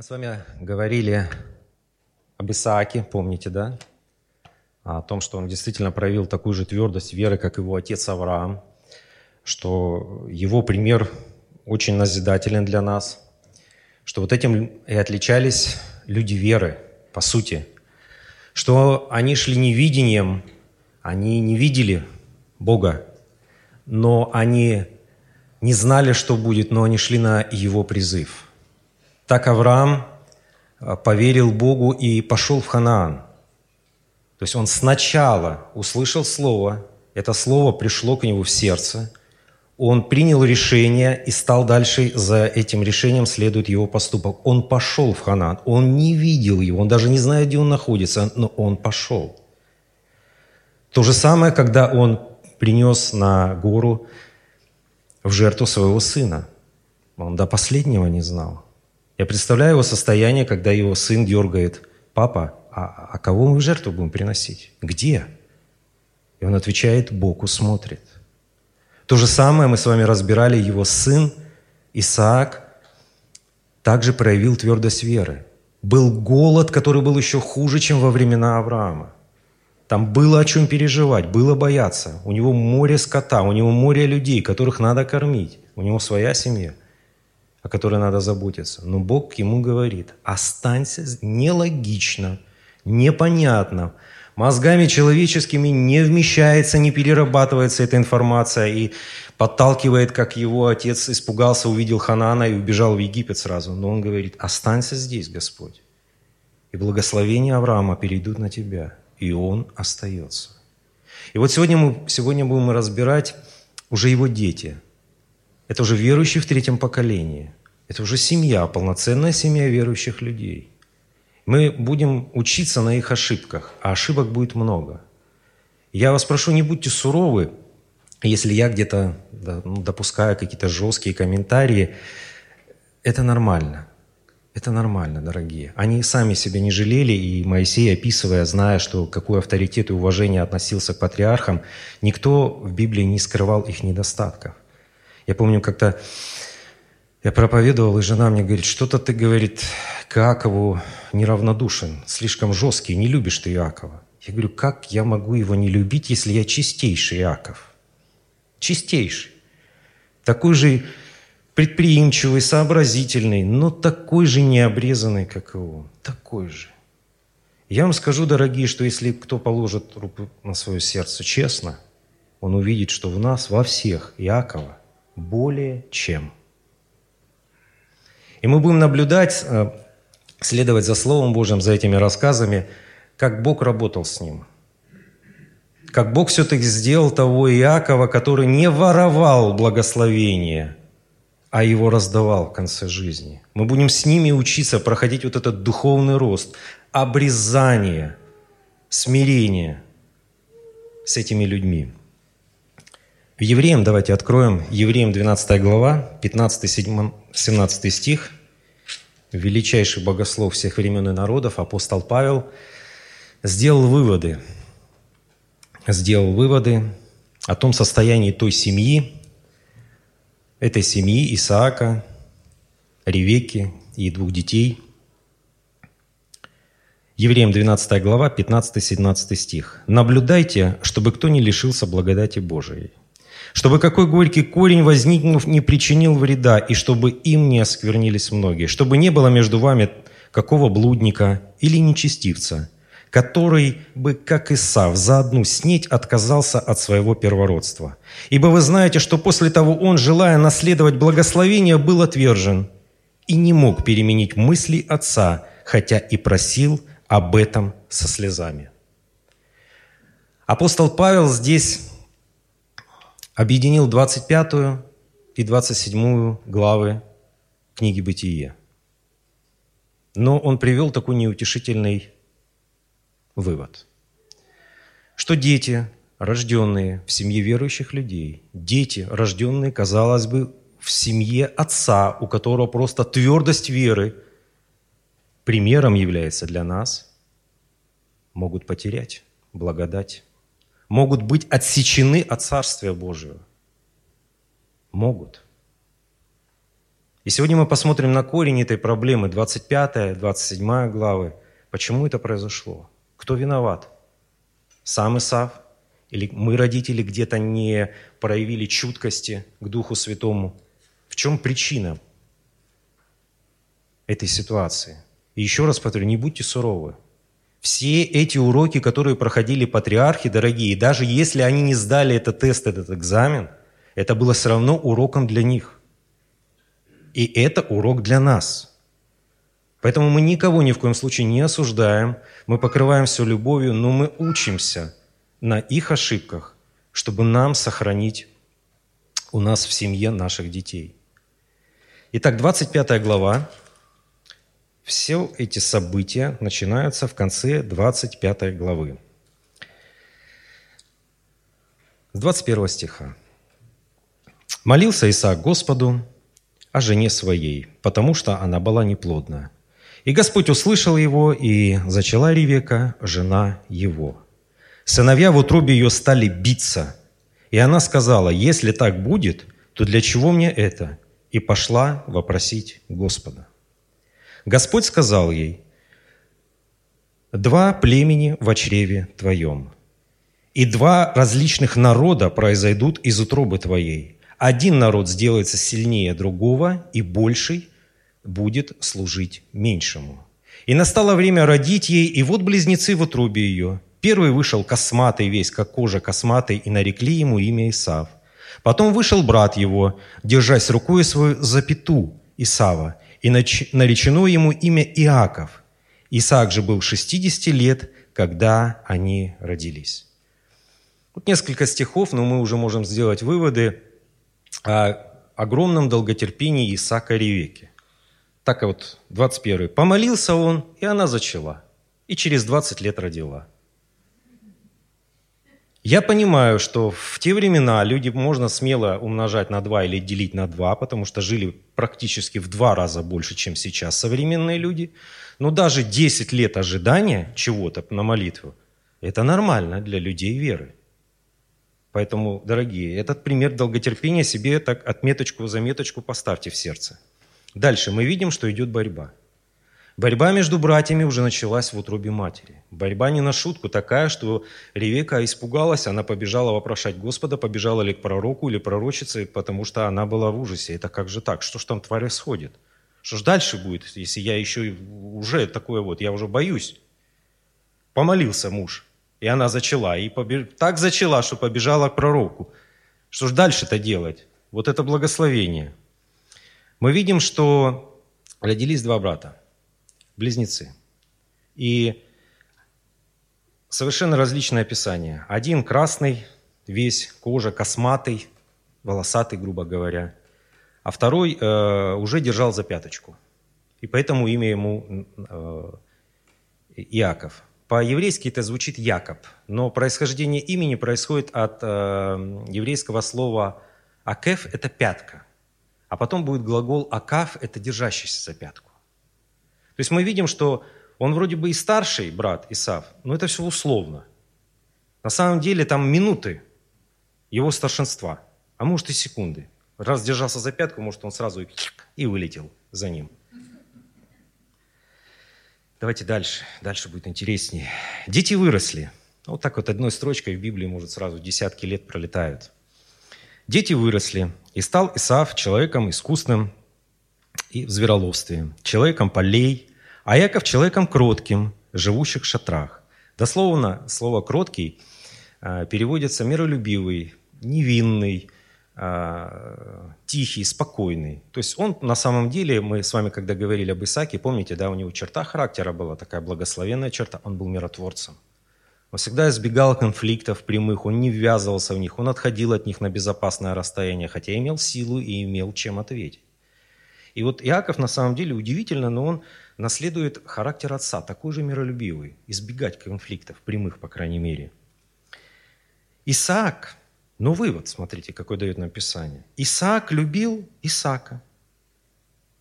Мы с вами говорили об Исааке, помните, да? О том, что он действительно проявил такую же твердость веры, как его отец Авраам, что его пример очень назидателен для нас, что вот этим и отличались люди веры, по сути, что они шли невидением, они не видели Бога, но они не знали, что будет, но они шли на его призыв – так Авраам а, поверил Богу и пошел в Ханаан. То есть он сначала услышал слово, это слово пришло к нему в сердце, он принял решение и стал дальше за этим решением следует его поступок. Он пошел в Ханаан, он не видел его, он даже не знает, где он находится, но он пошел. То же самое, когда он принес на гору в жертву своего сына. Он до последнего не знал. Я представляю его состояние, когда его сын дергает, «Папа, а, а кого мы в жертву будем приносить? Где?» И он отвечает, «Бог усмотрит». То же самое мы с вами разбирали, его сын Исаак также проявил твердость веры. Был голод, который был еще хуже, чем во времена Авраама. Там было о чем переживать, было бояться. У него море скота, у него море людей, которых надо кормить. У него своя семья о которой надо заботиться. Но Бог ему говорит, останься нелогично, непонятно, мозгами человеческими не вмещается, не перерабатывается эта информация и подталкивает, как его отец испугался, увидел Ханана и убежал в Египет сразу. Но он говорит, останься здесь, Господь, и благословения Авраама перейдут на тебя, и он остается. И вот сегодня мы сегодня будем разбирать уже его дети – это уже верующие в третьем поколении. Это уже семья, полноценная семья верующих людей. Мы будем учиться на их ошибках, а ошибок будет много. Я вас прошу, не будьте суровы, если я где-то ну, допускаю какие-то жесткие комментарии. Это нормально. Это нормально, дорогие. Они сами себя не жалели, и Моисей, описывая, зная, что какой авторитет и уважение относился к патриархам, никто в Библии не скрывал их недостатков. Я помню, как-то я проповедовал, и жена мне говорит, что-то ты, говорит, к Иакову неравнодушен, слишком жесткий, не любишь ты Иакова. Я говорю, как я могу его не любить, если я чистейший Иаков? Чистейший. Такой же предприимчивый, сообразительный, но такой же необрезанный, как и он. Такой же. Я вам скажу, дорогие, что если кто положит руку на свое сердце честно, он увидит, что в нас, во всех, Иакова, более чем. И мы будем наблюдать, э, следовать за Словом Божьим, за этими рассказами, как Бог работал с ним. Как Бог все-таки сделал того Иакова, который не воровал благословение, а его раздавал в конце жизни. Мы будем с ними учиться проходить вот этот духовный рост, обрезание, смирение с этими людьми. В Евреям давайте откроем. Евреям 12 глава, 15-17 стих. Величайший богослов всех времен и народов, апостол Павел, сделал выводы. Сделал выводы о том состоянии той семьи, этой семьи Исаака, Ревеки и двух детей. Евреям 12 глава, 15-17 стих. «Наблюдайте, чтобы кто не лишился благодати Божией, чтобы какой горький корень, возникнув, не причинил вреда, и чтобы им не осквернились многие, чтобы не было между вами какого блудника или нечестивца, который бы, как Исав, за одну снеть отказался от своего первородства. Ибо вы знаете, что после того он, желая наследовать благословение, был отвержен и не мог переменить мысли отца, хотя и просил об этом со слезами. Апостол Павел здесь объединил 25 и 27 главы книги «Бытие». Но он привел такой неутешительный вывод, что дети, рожденные в семье верующих людей, дети, рожденные, казалось бы, в семье отца, у которого просто твердость веры примером является для нас, могут потерять благодать могут быть отсечены от Царствия Божьего. Могут. И сегодня мы посмотрим на корень этой проблемы, 25, 27 главы. Почему это произошло? Кто виноват? Сам Исав? Или мы, родители, где-то не проявили чуткости к Духу Святому? В чем причина этой ситуации? И еще раз повторю, не будьте суровы. Все эти уроки, которые проходили патриархи, дорогие, даже если они не сдали этот тест, этот экзамен, это было все равно уроком для них. И это урок для нас. Поэтому мы никого ни в коем случае не осуждаем, мы покрываем все любовью, но мы учимся на их ошибках, чтобы нам сохранить у нас в семье наших детей. Итак, 25 глава. Все эти события начинаются в конце 25 главы. С 21 стиха. «Молился Исаак Господу о жене своей, потому что она была неплодна. И Господь услышал его, и зачала Ревека, жена его. Сыновья в утробе ее стали биться. И она сказала, если так будет, то для чего мне это? И пошла вопросить Господа. Господь сказал ей, «Два племени в чреве твоем, и два различных народа произойдут из утробы твоей. Один народ сделается сильнее другого, и больший будет служить меньшему. И настало время родить ей, и вот близнецы в утробе ее. Первый вышел косматый весь, как кожа косматой, и нарекли ему имя Исав. Потом вышел брат его, держась рукой свою за пету Исава, и наречено ему имя Иаков. Исаак же был 60 лет, когда они родились. Вот несколько стихов, но мы уже можем сделать выводы о огромном долготерпении Исаака Ревеки. Так вот, 21. «Помолился он, и она зачала, и через 20 лет родила». Я понимаю, что в те времена люди можно смело умножать на 2 или делить на 2, потому что жили практически в два раза больше, чем сейчас современные люди. Но даже 10 лет ожидания чего-то на молитву – это нормально для людей веры. Поэтому, дорогие, этот пример долготерпения себе так отметочку, заметочку поставьте в сердце – Дальше мы видим, что идет борьба. Борьба между братьями уже началась в утробе матери. Борьба не на шутку такая, что Ревека испугалась, она побежала вопрошать Господа, побежала ли к пророку или пророчице, потому что она была в ужасе. Это как же так? Что ж там тварь сходит? Что ж дальше будет, если я еще уже такое вот, я уже боюсь? Помолился муж, и она зачала, и побеж... так зачала, что побежала к пророку. Что ж дальше-то делать? Вот это благословение – мы видим, что родились два брата, близнецы. И совершенно различное описание. Один красный, весь кожа косматый, волосатый, грубо говоря, а второй э, уже держал за пяточку. И поэтому имя ему э, Иаков. По-еврейски это звучит Якоб, но происхождение имени происходит от э, еврейского слова «акеф» – это пятка – а потом будет глагол «акав» – это держащийся за пятку. То есть мы видим, что он вроде бы и старший брат Исав, но это все условно. На самом деле там минуты его старшинства, а может и секунды. Раз держался за пятку, может он сразу и вылетел за ним. Давайте дальше. Дальше будет интереснее. Дети выросли. Вот так вот одной строчкой в Библии, может, сразу десятки лет пролетают. Дети выросли, и стал Исаав человеком искусным и в звероловстве, человеком полей, а Яков человеком кротким, живущих в шатрах. Дословно слово «кроткий» а, переводится «миролюбивый», «невинный», а, тихий, спокойный. То есть он на самом деле, мы с вами когда говорили об Исааке, помните, да, у него черта характера была такая благословенная черта, он был миротворцем. Он всегда избегал конфликтов прямых, он не ввязывался в них, он отходил от них на безопасное расстояние, хотя имел силу и имел чем ответить. И вот Иаков на самом деле удивительно, но он наследует характер отца, такой же миролюбивый, избегать конфликтов, прямых, по крайней мере. Исаак, ну вывод, смотрите, какой дает нам Писание. Исаак любил Исаака,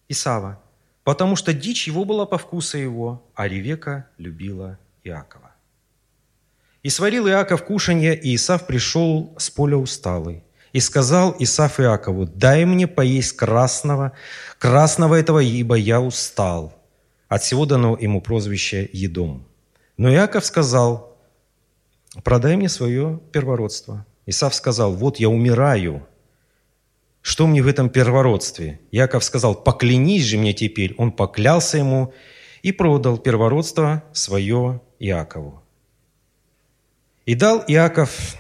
Исава, потому что дичь его была по вкусу его, а Ревека любила Иакова. И сварил Иаков кушанье, и Исав пришел с поля усталый. И сказал Исаф Иакову, дай мне поесть красного, красного этого, ибо я устал. От всего дано ему прозвище Едом. Но Иаков сказал, продай мне свое первородство. Исаф сказал, вот я умираю, что мне в этом первородстве? Яков сказал, поклянись же мне теперь. Он поклялся ему и продал первородство свое Иакову. И дал Иаков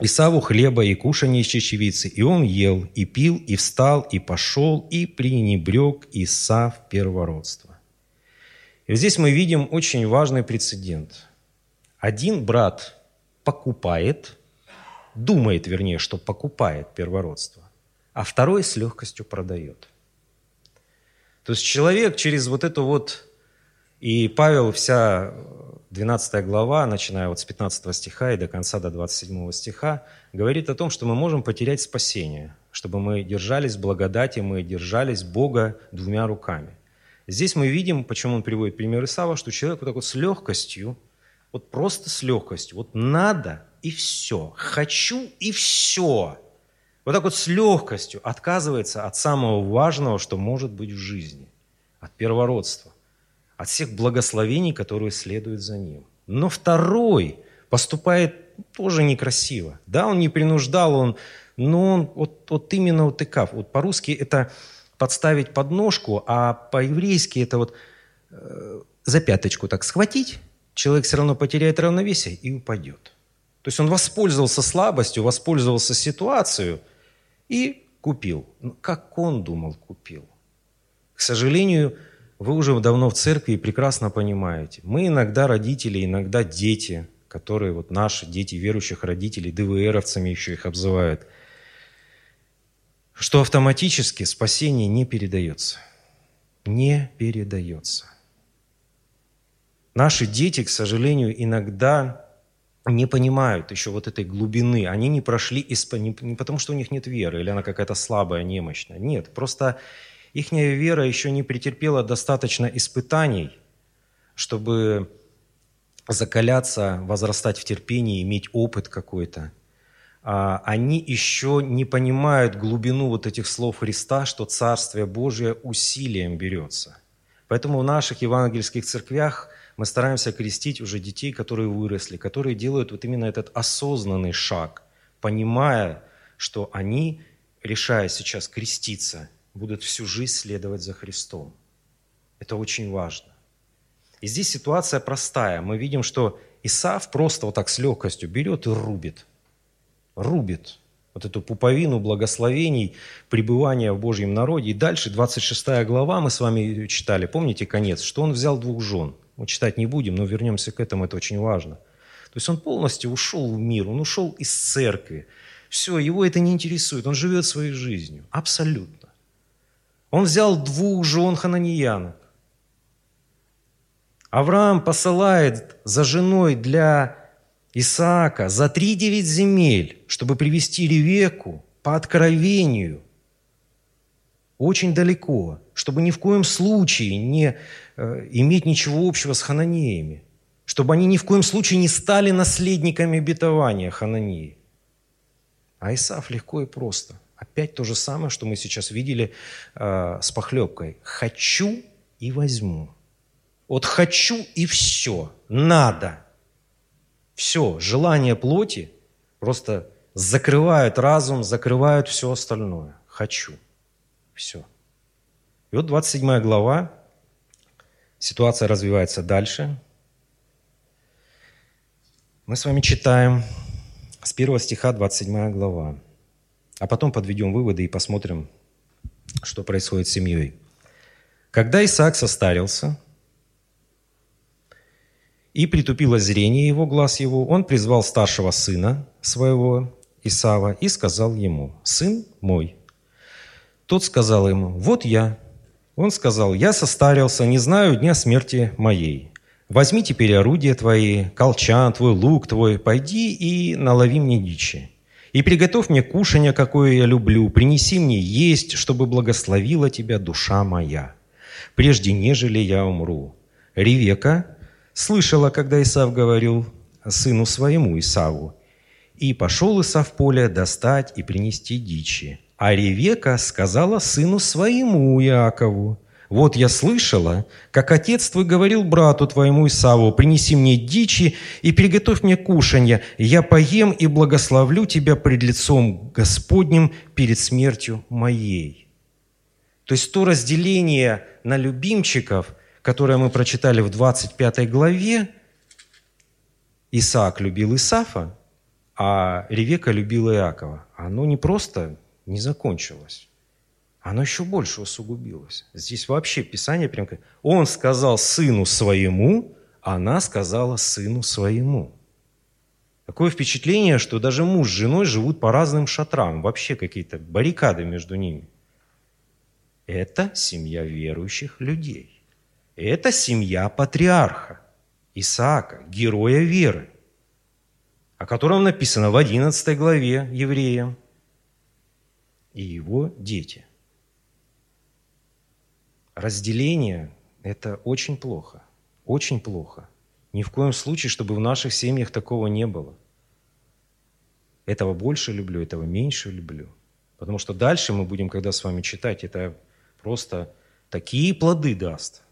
Исаву хлеба и кушанье из чечевицы, и он ел, и пил, и встал, и пошел, и пренебрег Исав первородство. И здесь мы видим очень важный прецедент. Один брат покупает, думает, вернее, что покупает первородство, а второй с легкостью продает. То есть человек через вот эту вот и Павел, вся 12 глава, начиная вот с 15 стиха и до конца, до 27 стиха, говорит о том, что мы можем потерять спасение, чтобы мы держались благодати, мы держались Бога двумя руками. Здесь мы видим, почему он приводит пример Исава, что человек вот так вот с легкостью, вот просто с легкостью, вот надо и все, хочу и все. Вот так вот с легкостью отказывается от самого важного, что может быть в жизни, от первородства от всех благословений, которые следуют за ним. Но второй поступает тоже некрасиво. Да, он не принуждал, он, но он вот, вот именно вот тыкав. Вот по-русски это подставить подножку, а по-еврейски это вот э, за пяточку так схватить, человек все равно потеряет равновесие и упадет. То есть он воспользовался слабостью, воспользовался ситуацией и купил. Ну, как он думал, купил. К сожалению, вы уже давно в церкви и прекрасно понимаете. Мы иногда родители, иногда дети, которые вот наши дети верующих родителей, ДВРовцами еще их обзывают, что автоматически спасение не передается. Не передается. Наши дети, к сожалению, иногда не понимают еще вот этой глубины. Они не прошли исп... не потому, что у них нет веры, или она какая-то слабая, немощная. Нет, просто их вера еще не претерпела достаточно испытаний, чтобы закаляться, возрастать в терпении, иметь опыт какой-то. А, они еще не понимают глубину вот этих слов Христа, что Царствие Божие усилием берется. Поэтому в наших евангельских церквях мы стараемся крестить уже детей, которые выросли, которые делают вот именно этот осознанный шаг, понимая, что они, решая сейчас креститься, будут всю жизнь следовать за Христом. Это очень важно. И здесь ситуация простая. Мы видим, что Исаав просто вот так с легкостью берет и рубит. Рубит вот эту пуповину благословений, пребывания в Божьем народе. И дальше, 26 глава, мы с вами читали, помните конец, что он взял двух жен. Мы читать не будем, но вернемся к этому, это очень важно. То есть он полностью ушел в мир, он ушел из церкви. Все, его это не интересует, он живет своей жизнью, абсолютно. Он взял двух жен хананьянок. Авраам посылает за женой для Исаака за три девять земель, чтобы привести Ревеку по откровению очень далеко, чтобы ни в коем случае не э, иметь ничего общего с хананеями, чтобы они ни в коем случае не стали наследниками обетования хананеи. А Исаф легко и просто – Опять то же самое, что мы сейчас видели э, с похлебкой. Хочу и возьму. Вот хочу и все. Надо. Все. Желание плоти просто закрывают разум, закрывают все остальное. Хочу. Все. И вот 27 глава. Ситуация развивается дальше. Мы с вами читаем с 1 стиха 27 глава. А потом подведем выводы и посмотрим, что происходит с семьей. Когда Исаак состарился и притупило зрение его, глаз его, он призвал старшего сына своего, Исава, и сказал ему, «Сын мой». Тот сказал ему, «Вот я». Он сказал, «Я состарился, не знаю дня смерти моей. Возьми теперь орудия твои, колчан твой, лук твой, пойди и налови мне дичи. И приготовь мне кушанье, какое я люблю, принеси мне есть, чтобы благословила тебя душа моя, прежде нежели я умру». Ревека слышала, когда Исав говорил сыну своему Исаву, И пошел Исав в поле достать и принести дичи. А Ревека сказала сыну своему Иакову, «Вот я слышала, как отец твой говорил брату твоему Исаву, принеси мне дичи и приготовь мне кушанье, я поем и благословлю тебя пред лицом Господним перед смертью моей». То есть то разделение на любимчиков, которое мы прочитали в 25 главе, Исаак любил Исафа, а Ревека любила Иакова. Оно не просто не закончилось, оно еще больше усугубилось. Здесь вообще Писание прям как «Он сказал сыну своему, она сказала сыну своему». Такое впечатление, что даже муж с женой живут по разным шатрам, вообще какие-то баррикады между ними. Это семья верующих людей. Это семья патриарха Исаака, героя веры, о котором написано в 11 главе Евреям, и его дети. Разделение – это очень плохо, очень плохо. Ни в коем случае, чтобы в наших семьях такого не было. Этого больше люблю, этого меньше люблю. Потому что дальше мы будем, когда с вами читать, это просто такие плоды даст.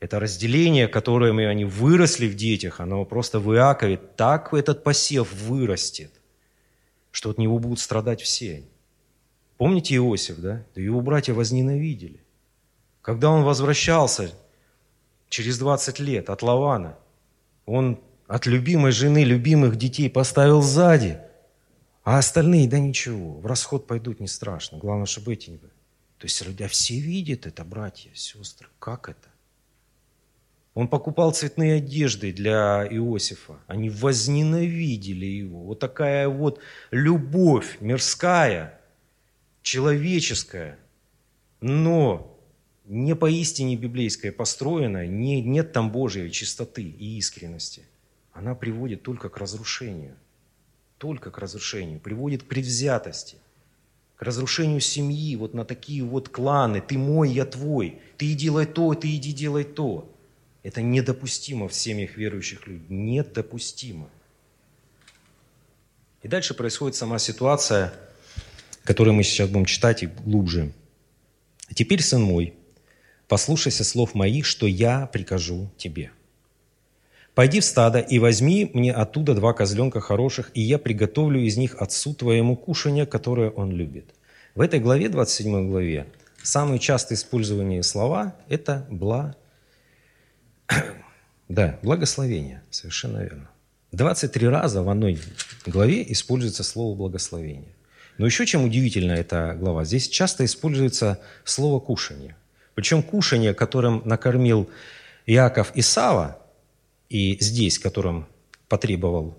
Это разделение, которое мы, они выросли в детях, оно просто в Иакове так этот посев вырастет, что от него будут страдать все. Помните Иосиф, да? Да его братья возненавидели. Когда он возвращался через 20 лет от Лавана, он от любимой жены, любимых детей поставил сзади, а остальные, да ничего, в расход пойдут, не страшно. Главное, чтобы эти не были. То есть, а все видят это, братья, сестры. Как это? Он покупал цветные одежды для Иосифа. Они возненавидели его. Вот такая вот любовь мирская – человеческое, но не поистине библейское построенное, не, нет там Божьей чистоты и искренности. Она приводит только к разрушению. Только к разрушению. Приводит к предвзятости. К разрушению семьи, вот на такие вот кланы. Ты мой, я твой. Ты делай то, ты иди делай то. Это недопустимо в семьях верующих людей. Недопустимо. И дальше происходит сама ситуация – который мы сейчас будем читать и глубже. «Теперь, сын мой, послушайся слов моих, что я прикажу тебе. Пойди в стадо и возьми мне оттуда два козленка хороших, и я приготовлю из них отцу твоему кушание, которое он любит». В этой главе, 27 главе, самые часто использованные слова – это «бла». Да, благословение, совершенно верно. 23 раза в одной главе используется слово «благословение». Но еще чем удивительна эта глава, здесь часто используется слово «кушание». Причем кушание, которым накормил Иаков Исава, и здесь, которым потребовал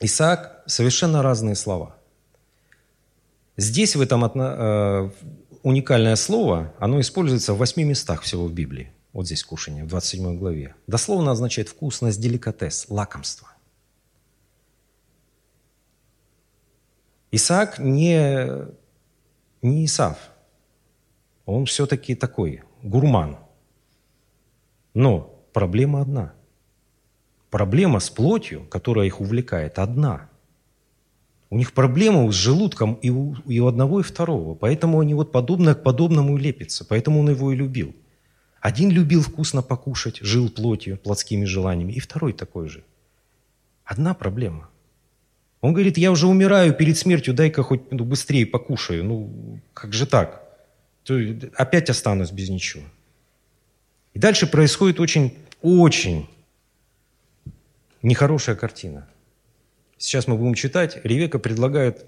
Исаак, совершенно разные слова. Здесь в этом э, уникальное слово, оно используется в восьми местах всего в Библии. Вот здесь кушание, в 27 главе. Дословно означает вкусность, деликатес, лакомство. Исаак не, не Исав. Он все-таки такой, гурман. Но проблема одна. Проблема с плотью, которая их увлекает, одна. У них проблема с желудком и у, и у одного, и второго. Поэтому они вот подобное к подобному лепятся. Поэтому он его и любил. Один любил вкусно покушать, жил плотью, плотскими желаниями, и второй такой же. Одна проблема. Он говорит, я уже умираю перед смертью, дай-ка хоть ну, быстрее покушаю. Ну, как же так? То опять останусь без ничего. И дальше происходит очень, очень нехорошая картина. Сейчас мы будем читать. Ревека предлагает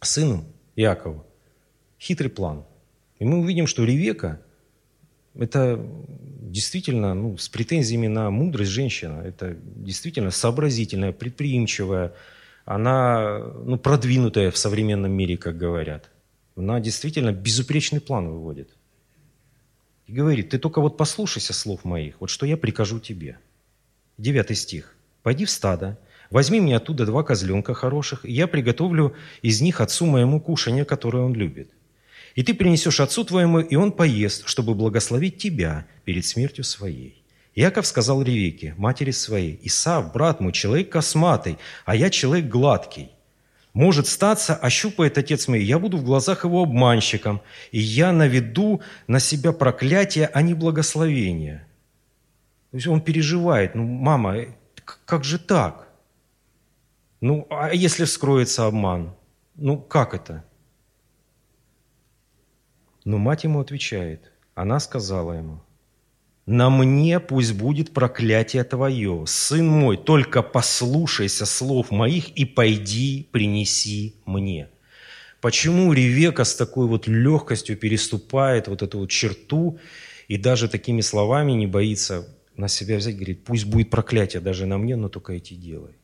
сыну Иакову хитрый план. И мы увидим, что Ревека – это действительно ну, с претензиями на мудрость женщина. Это действительно сообразительная, предприимчивая, она ну, продвинутая в современном мире, как говорят. Она действительно безупречный план выводит. И говорит, ты только вот послушайся слов моих, вот что я прикажу тебе. Девятый стих. «Пойди в стадо, возьми мне оттуда два козленка хороших, и я приготовлю из них отцу моему кушание, которое он любит. И ты принесешь отцу твоему, и он поест, чтобы благословить тебя перед смертью своей. Иаков сказал Ревеке, матери своей, «Исав, брат мой, человек косматый, а я человек гладкий. Может статься, ощупает отец мой, я буду в глазах его обманщиком, и я наведу на себя проклятие, а не благословение». То есть он переживает, ну, мама, как же так? Ну, а если вскроется обман? Ну, как это? Но мать ему отвечает, она сказала ему, «На мне пусть будет проклятие твое, сын мой, только послушайся слов моих и пойди, принеси мне». Почему Ревека с такой вот легкостью переступает вот эту вот черту и даже такими словами не боится на себя взять, говорит, пусть будет проклятие даже на мне, но только эти делай.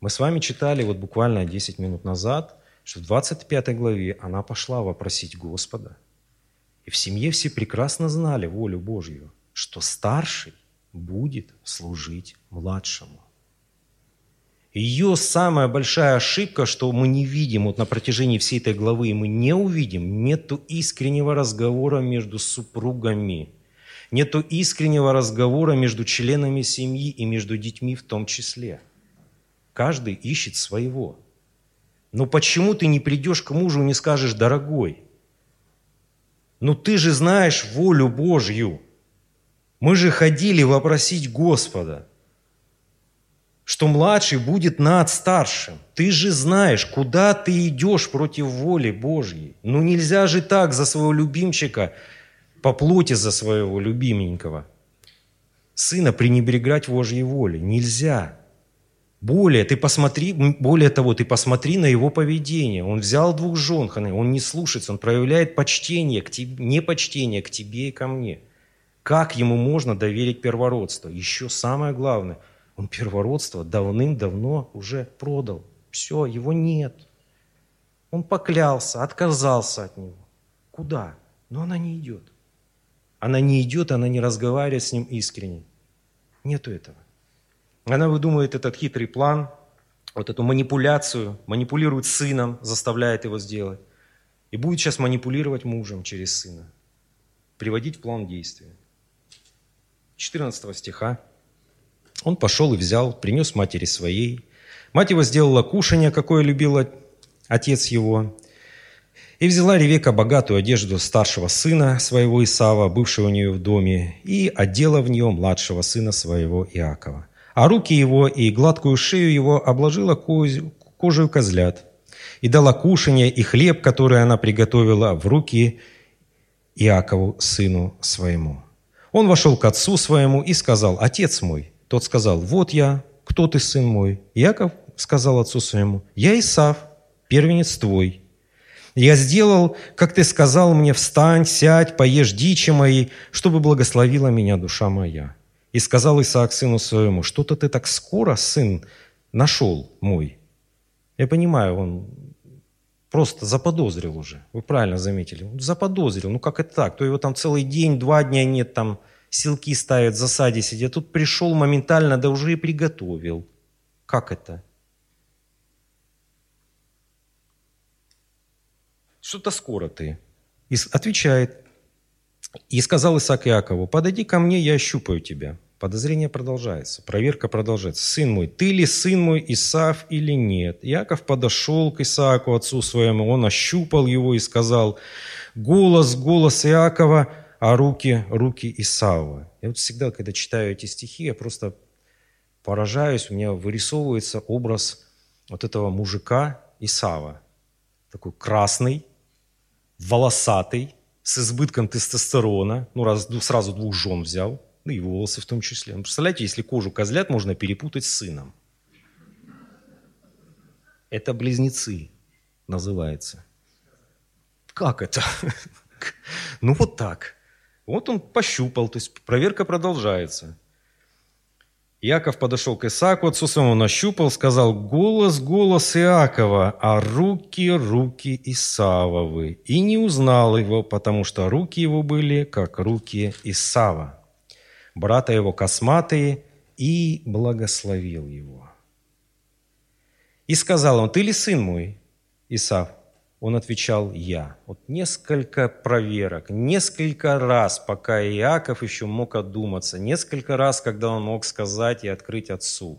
Мы с вами читали вот буквально 10 минут назад, что в 25 главе она пошла вопросить Господа – и в семье все прекрасно знали волю Божью, что старший будет служить младшему. Ее самая большая ошибка, что мы не видим вот на протяжении всей этой главы, мы не увидим, нету искреннего разговора между супругами, нету искреннего разговора между членами семьи и между детьми в том числе. Каждый ищет своего. Но почему ты не придешь к мужу и не скажешь, дорогой, ну ты же знаешь волю Божью. Мы же ходили вопросить Господа, что младший будет над старшим. Ты же знаешь, куда ты идешь против воли Божьей. Ну нельзя же так за своего любимчика, по плоти за своего любименького, сына пренебрегать Божьей волей. Нельзя. Более, ты посмотри, более того, ты посмотри на его поведение. Он взял двух жен, он не слушается, он проявляет почтение к тебе, непочтение к тебе и ко мне. Как ему можно доверить первородство? Еще самое главное, он первородство давным-давно уже продал. Все, его нет. Он поклялся, отказался от него. Куда? Но она не идет. Она не идет, она не разговаривает с ним искренне. Нету этого. Она выдумывает этот хитрый план, вот эту манипуляцию, манипулирует сыном, заставляет его сделать. И будет сейчас манипулировать мужем через сына, приводить в план действия. 14 стиха. Он пошел и взял, принес матери своей. Мать его сделала кушание, какое любил отец его. И взяла Ревека богатую одежду старшего сына своего Исава, бывшего у нее в доме, и одела в нее младшего сына своего Иакова а руки его и гладкую шею его обложила кожей козлят, и дала кушанье и хлеб, который она приготовила, в руки Иакову, сыну своему. Он вошел к отцу своему и сказал, «Отец мой». Тот сказал, «Вот я, кто ты, сын мой?» Иаков сказал отцу своему, «Я Исав, первенец твой». Я сделал, как ты сказал мне, встань, сядь, поешь дичи мои, чтобы благословила меня душа моя. И сказал Исаак сыну своему, что-то ты так скоро, сын, нашел мой. Я понимаю, он просто заподозрил уже. Вы правильно заметили. заподозрил. Ну как это так? То его там целый день, два дня нет, там силки ставят, в засаде сидят. Тут пришел моментально, да уже и приготовил. Как это? Что-то скоро ты. И отвечает. И сказал Исаак Иакову, подойди ко мне, я ощупаю тебя. Подозрение продолжается, проверка продолжается. «Сын мой, ты ли сын мой Исаав или нет?» Иаков подошел к Исааку, отцу своему, он ощупал его и сказал, «Голос, голос Иакова, а руки, руки Исаава». Я вот всегда, когда читаю эти стихи, я просто поражаюсь, у меня вырисовывается образ вот этого мужика Исава. Такой красный, волосатый, с избытком тестостерона, ну, раз, сразу двух жен взял – ну и волосы в том числе. Ну, представляете, если кожу козлят можно перепутать с сыном. Это близнецы называется. Как это? Ну вот так. Вот он пощупал, то есть проверка продолжается. Иаков подошел к Исааку, отцу своему нащупал, сказал, «Голос, голос Иакова, а руки, руки Исавовы». И не узнал его, потому что руки его были, как руки Исава брата его косматые, и благословил его. И сказал он, ты ли сын мой, Исав? Он отвечал «Я». Вот несколько проверок, несколько раз, пока Иаков еще мог одуматься, несколько раз, когда он мог сказать и открыть отцу,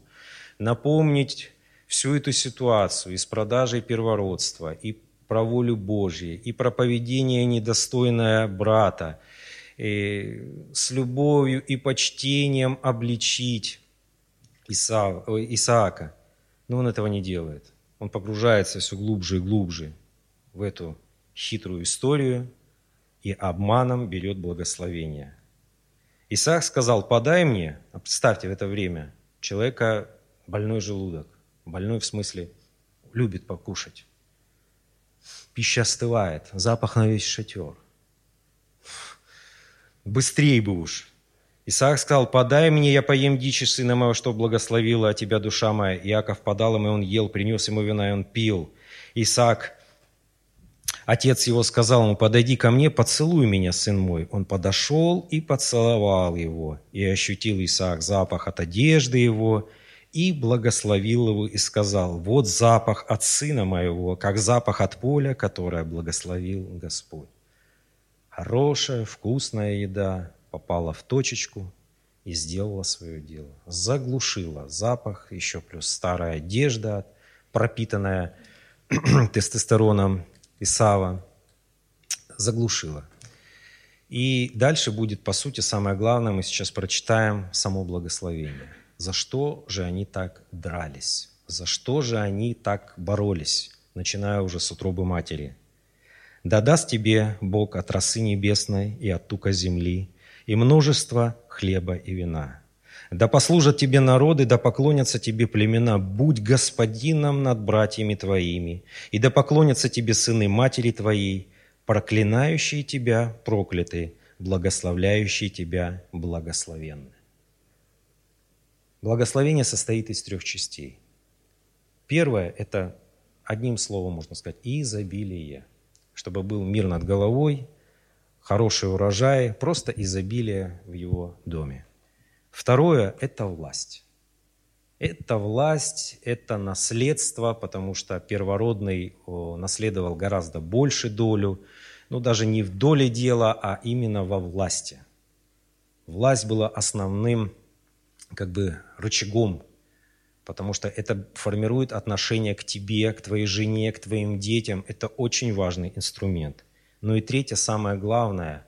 напомнить всю эту ситуацию и с продажей первородства, и про волю Божью, и про поведение недостойное брата, с любовью и почтением обличить Исаа, Исаака. Но он этого не делает. Он погружается все глубже и глубже в эту хитрую историю и обманом берет благословение. Исаак сказал, подай мне, представьте в это время, человека больной желудок, больной в смысле любит покушать. Пища остывает, запах на весь шатер. Быстрее бы уж. Исаак сказал, подай мне, я поем дичи сына моего, что благословила тебя душа моя. Иаков подал ему, и он ел, принес ему вина, и он пил. Исаак Отец его сказал ему, подойди ко мне, поцелуй меня, сын мой. Он подошел и поцеловал его, и ощутил Исаак запах от одежды его, и благословил его, и сказал, вот запах от сына моего, как запах от поля, которое благословил Господь. Хорошая, вкусная еда попала в точечку и сделала свое дело. Заглушила запах, еще плюс старая одежда, пропитанная тестостероном, Исава заглушила. И дальше будет, по сути, самое главное, мы сейчас прочитаем само благословение. За что же они так дрались? За что же они так боролись, начиная уже с утробы матери? «Да даст тебе Бог от росы небесной и от тука земли, и множество хлеба и вина, да послужат тебе народы, да поклонятся тебе племена. Будь господином над братьями твоими, и да поклонятся тебе сыны матери твоей, проклинающие тебя прокляты, благословляющие тебя благословенны. Благословение состоит из трех частей. Первое – это одним словом можно сказать – изобилие. Чтобы был мир над головой, хороший урожай, просто изобилие в его доме. Второе – это власть. Это власть, это наследство, потому что первородный наследовал гораздо больше долю, ну даже не в доле дела, а именно во власти. Власть была основным как бы рычагом, потому что это формирует отношение к тебе, к твоей жене, к твоим детям. Это очень важный инструмент. Ну и третье, самое главное,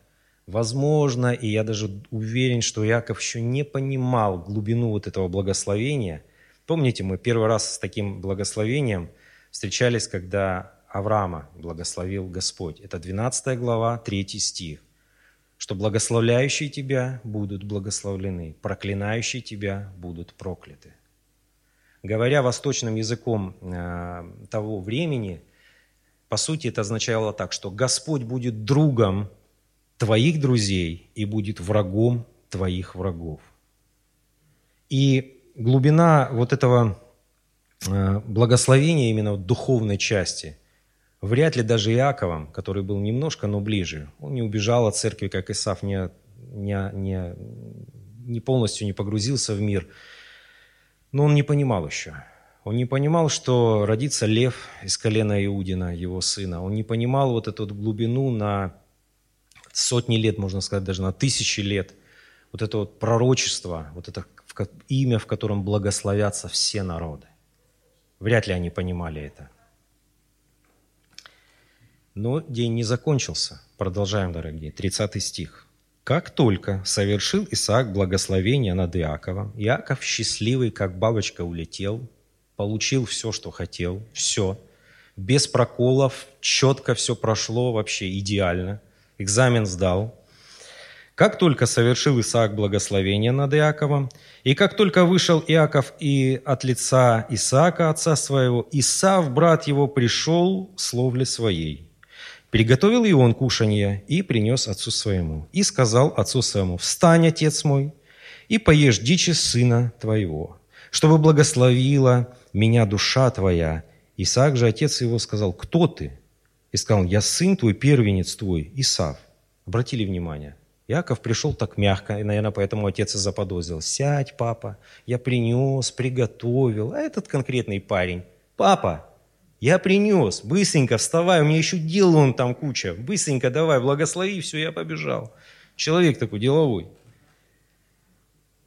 Возможно, и я даже уверен, что Яков еще не понимал глубину вот этого благословения. Помните, мы первый раз с таким благословением встречались, когда Авраама благословил Господь. Это 12 глава, 3 стих. Что благословляющие тебя будут благословлены, проклинающие тебя будут прокляты. Говоря восточным языком э, того времени, по сути это означало так, что Господь будет другом твоих друзей и будет врагом твоих врагов. И глубина вот этого э, благословения именно духовной части вряд ли даже Иаковом, который был немножко, но ближе, он не убежал от церкви, как Исаф, не, не, не, не полностью не погрузился в мир, но он не понимал еще. Он не понимал, что родится лев из колена Иудина, его сына. Он не понимал вот эту глубину на сотни лет, можно сказать, даже на тысячи лет, вот это вот пророчество, вот это имя, в котором благословятся все народы. Вряд ли они понимали это. Но день не закончился. Продолжаем, дорогие. 30 стих. «Как только совершил Исаак благословение над Иаковом, Иаков, счастливый, как бабочка, улетел, получил все, что хотел, все, без проколов, четко все прошло, вообще идеально – экзамен сдал. Как только совершил Исаак благословение над Иаковом, и как только вышел Иаков и от лица Исаака, отца своего, Исав, брат его, пришел с ловли своей. Приготовил и он кушанье и принес отцу своему. И сказал отцу своему, «Встань, отец мой, и поешь дичи сына твоего, чтобы благословила меня душа твоя». Исаак же, отец его, сказал, «Кто ты?» и сказал, я сын твой, первенец твой, Исав. Обратили внимание? Яков пришел так мягко, и, наверное, поэтому отец и заподозрил. Сядь, папа, я принес, приготовил. А этот конкретный парень, папа, Я принес, быстренько вставай, у меня еще дел он там куча. Быстренько давай, благослови, все, я побежал. Человек такой деловой.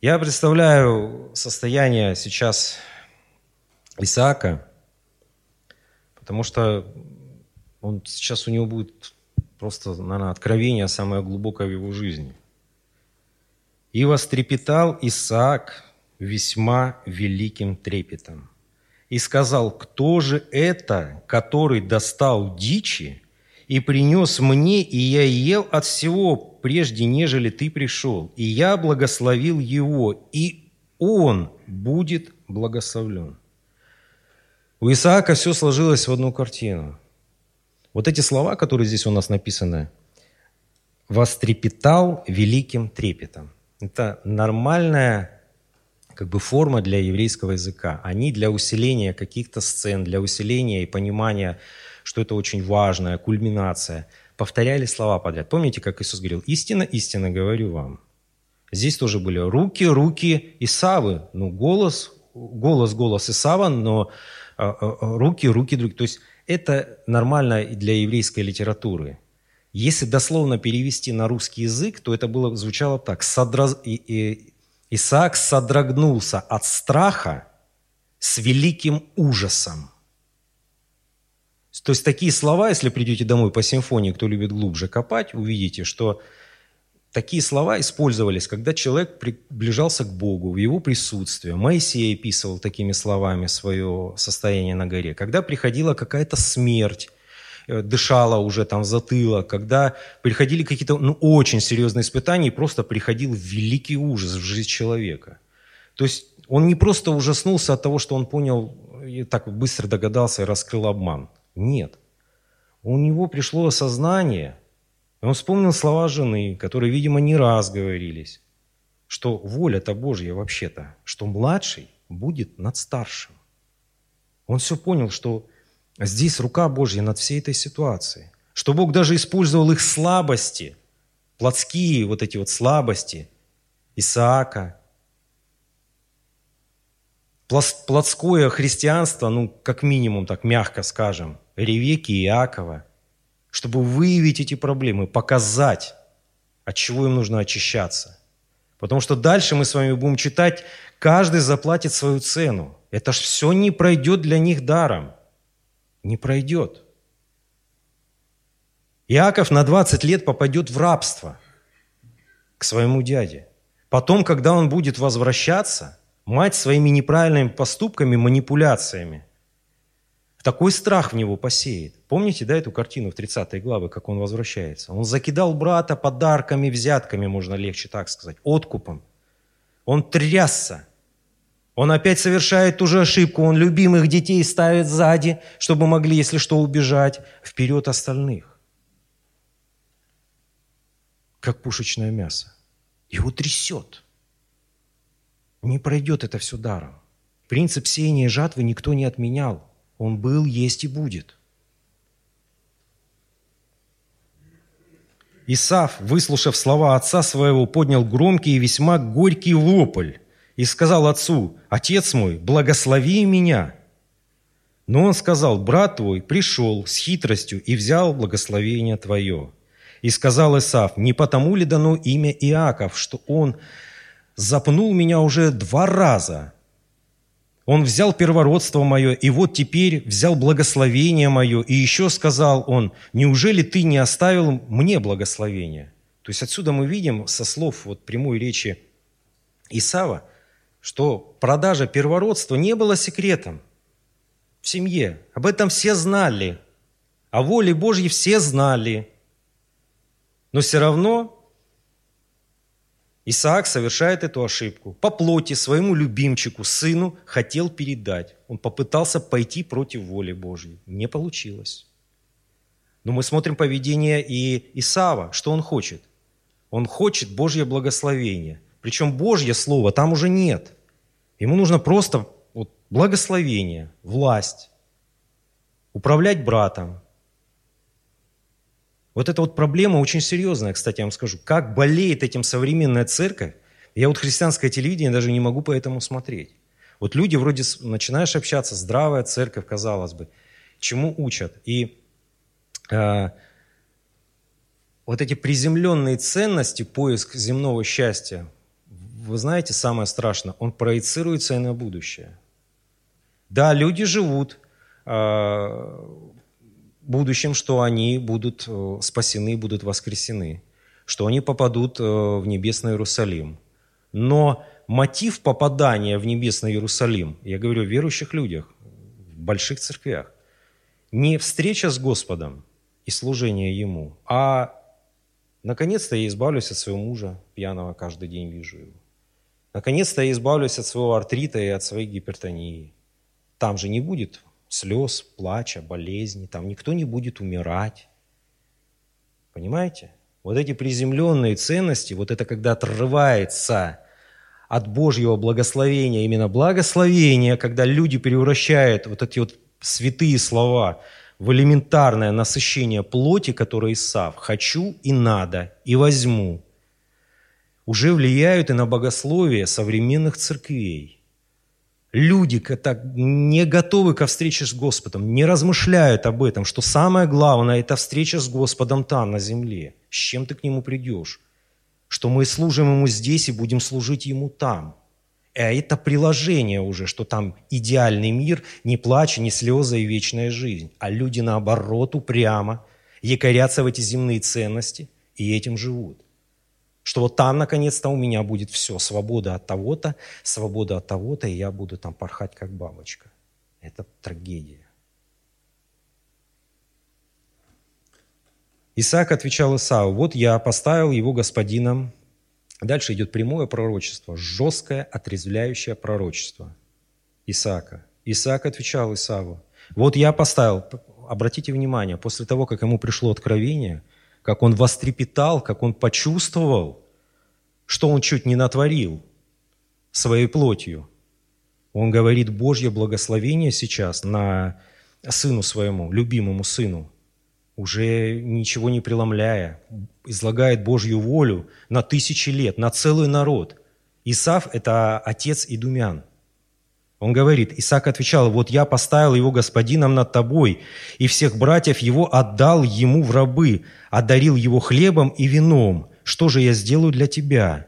Я представляю состояние сейчас Исаака, потому что он, сейчас у него будет просто, наверное, откровение самое глубокое в его жизни. «И вострепетал Исаак весьма великим трепетом, и сказал, кто же это, который достал дичи и принес мне, и я ел от всего, прежде нежели ты пришел, и я благословил его, и он будет благословлен». У Исаака все сложилось в одну картину. Вот эти слова, которые здесь у нас написаны, «вострепетал великим трепетом». Это нормальная как бы форма для еврейского языка. Они для усиления каких-то сцен, для усиления и понимания, что это очень важная кульминация. Повторяли слова подряд. Помните, как Иисус говорил, «Истина, истина говорю вам». Здесь тоже были руки, руки Исавы. Ну, голос, голос, голос Исава, но а, а, руки, руки другие. То есть это нормально для еврейской литературы. Если дословно перевести на русский язык, то это было, звучало так. Содраз... И, и... Исаак содрогнулся от страха с великим ужасом. То есть такие слова, если придете домой по симфонии, кто любит глубже копать, увидите, что Такие слова использовались, когда человек приближался к Богу, в его присутствие. Моисей описывал такими словами свое состояние на горе. Когда приходила какая-то смерть, дышала уже там затылок, когда приходили какие-то ну, очень серьезные испытания, и просто приходил великий ужас в жизнь человека. То есть он не просто ужаснулся от того, что он понял и так быстро догадался и раскрыл обман. Нет. У него пришло осознание – он вспомнил слова жены, которые, видимо, не раз говорились, что воля-то Божья вообще-то, что младший будет над старшим. Он все понял, что здесь рука Божья над всей этой ситуацией, что Бог даже использовал их слабости, плотские вот эти вот слабости Исаака, плотское христианство, ну, как минимум, так мягко скажем, Ревеки и Иакова – чтобы выявить эти проблемы, показать, от чего им нужно очищаться. Потому что дальше мы с вами будем читать, каждый заплатит свою цену. Это ж все не пройдет для них даром. Не пройдет. Иаков на 20 лет попадет в рабство к своему дяде. Потом, когда он будет возвращаться, мать своими неправильными поступками, манипуляциями – такой страх в него посеет. Помните, да, эту картину в 30 главе, как он возвращается? Он закидал брата подарками, взятками, можно легче так сказать, откупом. Он трясся. Он опять совершает ту же ошибку. Он любимых детей ставит сзади, чтобы могли, если что, убежать вперед остальных. Как пушечное мясо. Его трясет. Не пройдет это все даром. Принцип сеяния и жатвы никто не отменял. Он был, есть и будет. Исав, выслушав слова отца своего, поднял громкий и весьма горький вопль и сказал отцу, «Отец мой, благослови меня». Но он сказал, «Брат твой пришел с хитростью и взял благословение твое». И сказал Исав, «Не потому ли дано имя Иаков, что он запнул меня уже два раза, он взял первородство мое, и вот теперь взял благословение мое, и еще сказал он, неужели ты не оставил мне благословение? То есть отсюда мы видим со слов вот прямой речи Исава, что продажа первородства не была секретом в семье. Об этом все знали. О воле Божьей все знали. Но все равно Исаак совершает эту ошибку. По плоти своему любимчику, сыну, хотел передать. Он попытался пойти против воли Божьей. Не получилось. Но мы смотрим поведение и Исава. Что он хочет? Он хочет Божье благословение. Причем Божье Слово там уже нет. Ему нужно просто вот, благословение, власть, управлять братом, вот эта вот проблема очень серьезная, кстати, я вам скажу. Как болеет этим современная церковь, я вот христианское телевидение даже не могу по этому смотреть. Вот люди вроде начинаешь общаться, здравая церковь, казалось бы, чему учат. И э, вот эти приземленные ценности, поиск земного счастья, вы знаете, самое страшное, он проецируется и на будущее. Да, люди живут э, будущем, что они будут э, спасены, будут воскресены, что они попадут э, в небесный Иерусалим. Но мотив попадания в небесный Иерусалим, я говорю о верующих людях, в больших церквях, не встреча с Господом и служение Ему, а наконец-то я избавлюсь от своего мужа пьяного, каждый день вижу его. Наконец-то я избавлюсь от своего артрита и от своей гипертонии. Там же не будет слез, плача, болезни, там никто не будет умирать. Понимаете? Вот эти приземленные ценности, вот это когда отрывается от Божьего благословения, именно благословение, когда люди превращают вот эти вот святые слова в элементарное насыщение плоти, которое Исав «хочу и надо, и возьму», уже влияют и на богословие современных церквей. Люди так не готовы ко встрече с Господом, не размышляют об этом, что самое главное – это встреча с Господом там, на земле. С чем ты к Нему придешь? что мы служим Ему здесь и будем служить Ему там. А это приложение уже, что там идеальный мир, не плач, не слезы и вечная жизнь. А люди наоборот упрямо якорятся в эти земные ценности и этим живут. Что вот там наконец-то у меня будет все, свобода от того-то, свобода от того-то, и я буду там порхать как бабочка. Это трагедия. Исаак отвечал Исау, вот я поставил его господином. Дальше идет прямое пророчество, жесткое, отрезвляющее пророчество Исаака. Исаак отвечал Исаву, вот я поставил, обратите внимание, после того, как ему пришло откровение, как он вострепетал, как он почувствовал, что он чуть не натворил своей плотью. Он говорит Божье благословение сейчас на сыну своему, любимому сыну уже ничего не преломляя, излагает Божью волю на тысячи лет, на целый народ. Исав – это отец Идумян. Он говорит, Исаак отвечал, «Вот я поставил его господином над тобой, и всех братьев его отдал ему в рабы, одарил его хлебом и вином. Что же я сделаю для тебя?»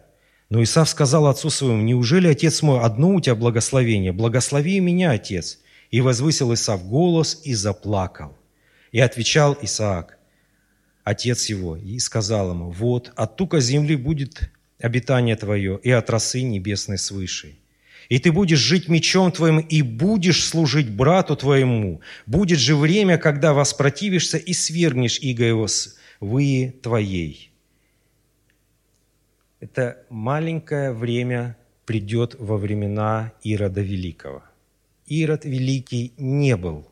Но Исав сказал отцу своему, «Неужели, отец мой, одно у тебя благословение? Благослови меня, отец!» И возвысил Исав голос и заплакал. И отвечал Исаак, отец его, и сказал ему, вот, от тука земли будет обитание твое, и от росы небесной свыше. И ты будешь жить мечом твоим, и будешь служить брату твоему. Будет же время, когда воспротивишься и свергнешь иго его с выи твоей. Это маленькое время придет во времена Ирода Великого. Ирод Великий не был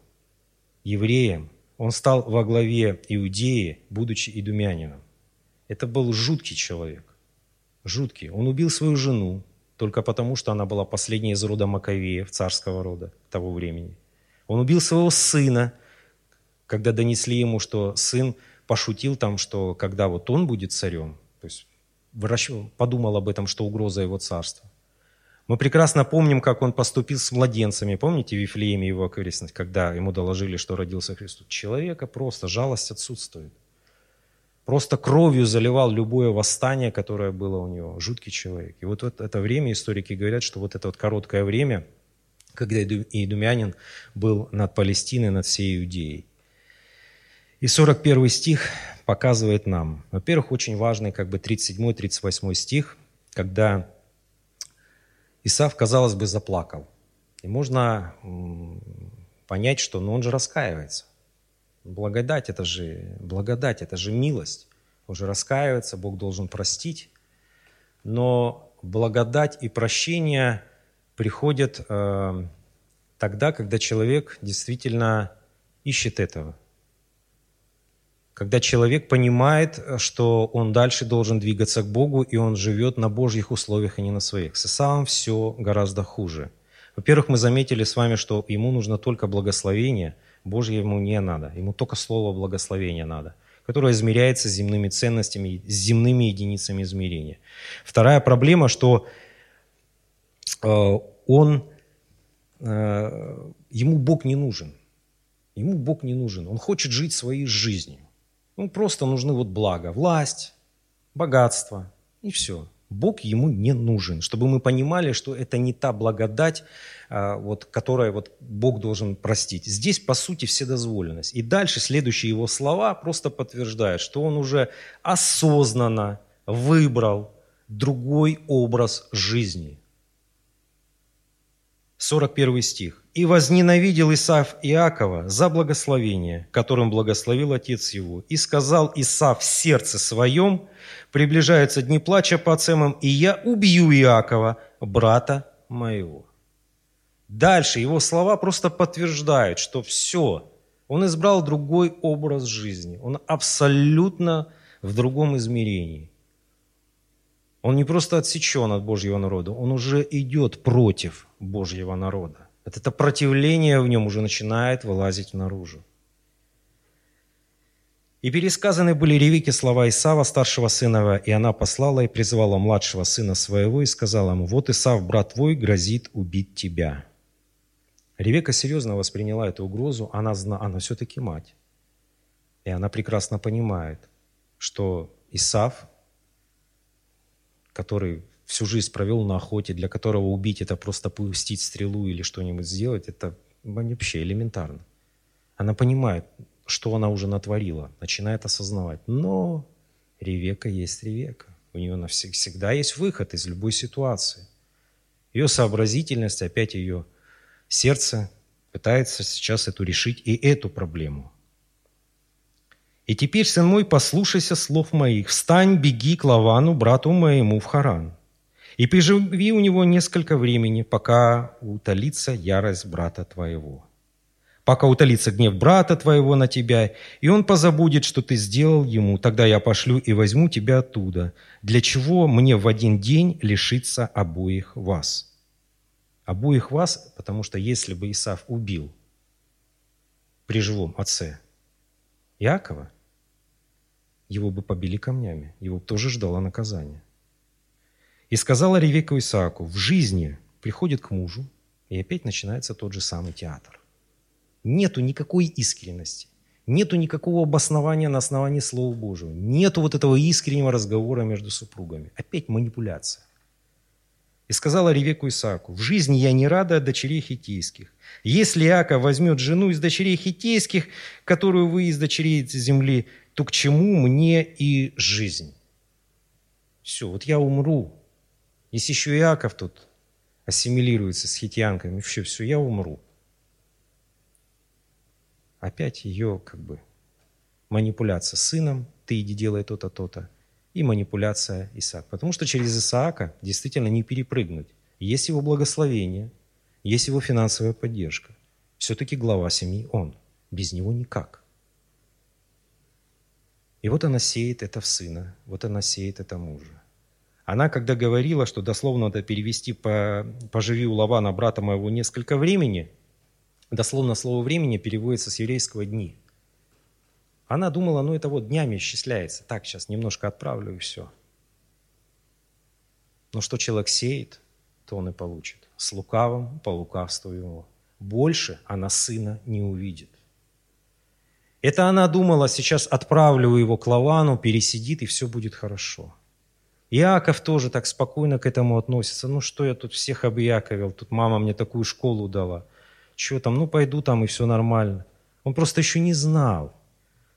евреем, он стал во главе Иудеи, будучи идумянином. Это был жуткий человек. Жуткий. Он убил свою жену только потому, что она была последней из рода Маковеев, царского рода того времени. Он убил своего сына, когда донесли ему, что сын пошутил там, что когда вот он будет царем, то есть подумал об этом, что угроза его царства. Мы прекрасно помним, как он поступил с младенцами. Помните Вифлееме его окрестность, когда ему доложили, что родился Христос? Человека просто жалость отсутствует. Просто кровью заливал любое восстание, которое было у него. Жуткий человек. И вот это время, историки говорят, что вот это вот короткое время, когда Идумянин был над Палестиной, над всей Иудеей. И 41 стих показывает нам, во-первых, очень важный как бы 37-38 стих, когда Исав, казалось бы, заплакал. И можно понять, что ну, он же раскаивается. Благодать это же, благодать это же милость. Он же раскаивается, Бог должен простить. Но благодать и прощение приходят э, тогда, когда человек действительно ищет этого когда человек понимает, что он дальше должен двигаться к Богу, и он живет на Божьих условиях, а не на своих. С Исаом все гораздо хуже. Во-первых, мы заметили с вами, что ему нужно только благословение, Божье ему не надо, ему только слово благословения надо, которое измеряется земными ценностями, земными единицами измерения. Вторая проблема, что э, он, э, ему Бог не нужен – Ему Бог не нужен. Он хочет жить своей жизнью. Ему просто нужны вот блага, власть, богатство и все. Бог ему не нужен, чтобы мы понимали, что это не та благодать, а, вот, которая вот Бог должен простить. Здесь, по сути, вседозволенность. И дальше следующие его слова просто подтверждают, что он уже осознанно выбрал другой образ жизни. 41 стих. «И возненавидел Исаав Иакова за благословение, которым благословил отец его, и сказал Исаав в сердце своем, приближаются дни плача по цемам, и я убью Иакова, брата моего». Дальше его слова просто подтверждают, что все, он избрал другой образ жизни, он абсолютно в другом измерении. Он не просто отсечен от Божьего народа, он уже идет против Божьего народа. Это противление в нем уже начинает вылазить наружу. И пересказаны были Ревике слова Исава, старшего сына, и она послала и призвала младшего сына своего и сказала ему, «Вот Исав, брат твой, грозит убить тебя». Ревека серьезно восприняла эту угрозу, она, зна, она все-таки мать. И она прекрасно понимает, что Исав который всю жизнь провел на охоте, для которого убить это просто пустить стрелу или что-нибудь сделать, это вообще элементарно. Она понимает, что она уже натворила, начинает осознавать. Но Ревека есть Ревека. У нее всегда есть выход из любой ситуации. Ее сообразительность, опять ее сердце пытается сейчас эту решить и эту проблему. И теперь, сын мой, послушайся слов моих. Встань, беги к Лавану, брату моему, в Харан. И приживи у него несколько времени, пока утолится ярость брата твоего. Пока утолится гнев брата твоего на тебя, и он позабудет, что ты сделал ему, тогда я пошлю и возьму тебя оттуда. Для чего мне в один день лишиться обоих вас? Обоих вас, потому что если бы Исав убил при живом отце Иакова, его бы побили камнями, его тоже ждало наказание. И сказала Ревека Исааку, в жизни приходит к мужу, и опять начинается тот же самый театр. Нету никакой искренности, нету никакого обоснования на основании Слова Божьего, нету вот этого искреннего разговора между супругами. Опять манипуляция. И сказала Ревеку Исааку, «В жизни я не рада от дочерей хитейских. Если Иаков возьмет жену из дочерей хитейских, которую вы из дочерей земли, то к чему мне и жизнь?» Все, вот я умру. Если еще Иаков тут ассимилируется с хитянками, все, все, я умру. Опять ее как бы манипуляция сыном, ты иди делай то-то, то-то и манипуляция Исаака. Потому что через Исаака действительно не перепрыгнуть. Есть его благословение, есть его финансовая поддержка. Все-таки глава семьи он. Без него никак. И вот она сеет это в сына, вот она сеет это мужа. Она, когда говорила, что дословно надо перевести по, «поживи у Лавана, брата моего, несколько времени», дословно слово «времени» переводится с еврейского «дни». Она думала, ну это вот днями исчисляется. Так, сейчас немножко отправлю и все. Но что человек сеет, то он и получит. С лукавым по лукавству его. Больше она сына не увидит. Это она думала, сейчас отправлю его к Лавану, пересидит, и все будет хорошо. Иаков тоже так спокойно к этому относится. Ну что я тут всех объяковил, тут мама мне такую школу дала. Что там, ну пойду там, и все нормально. Он просто еще не знал,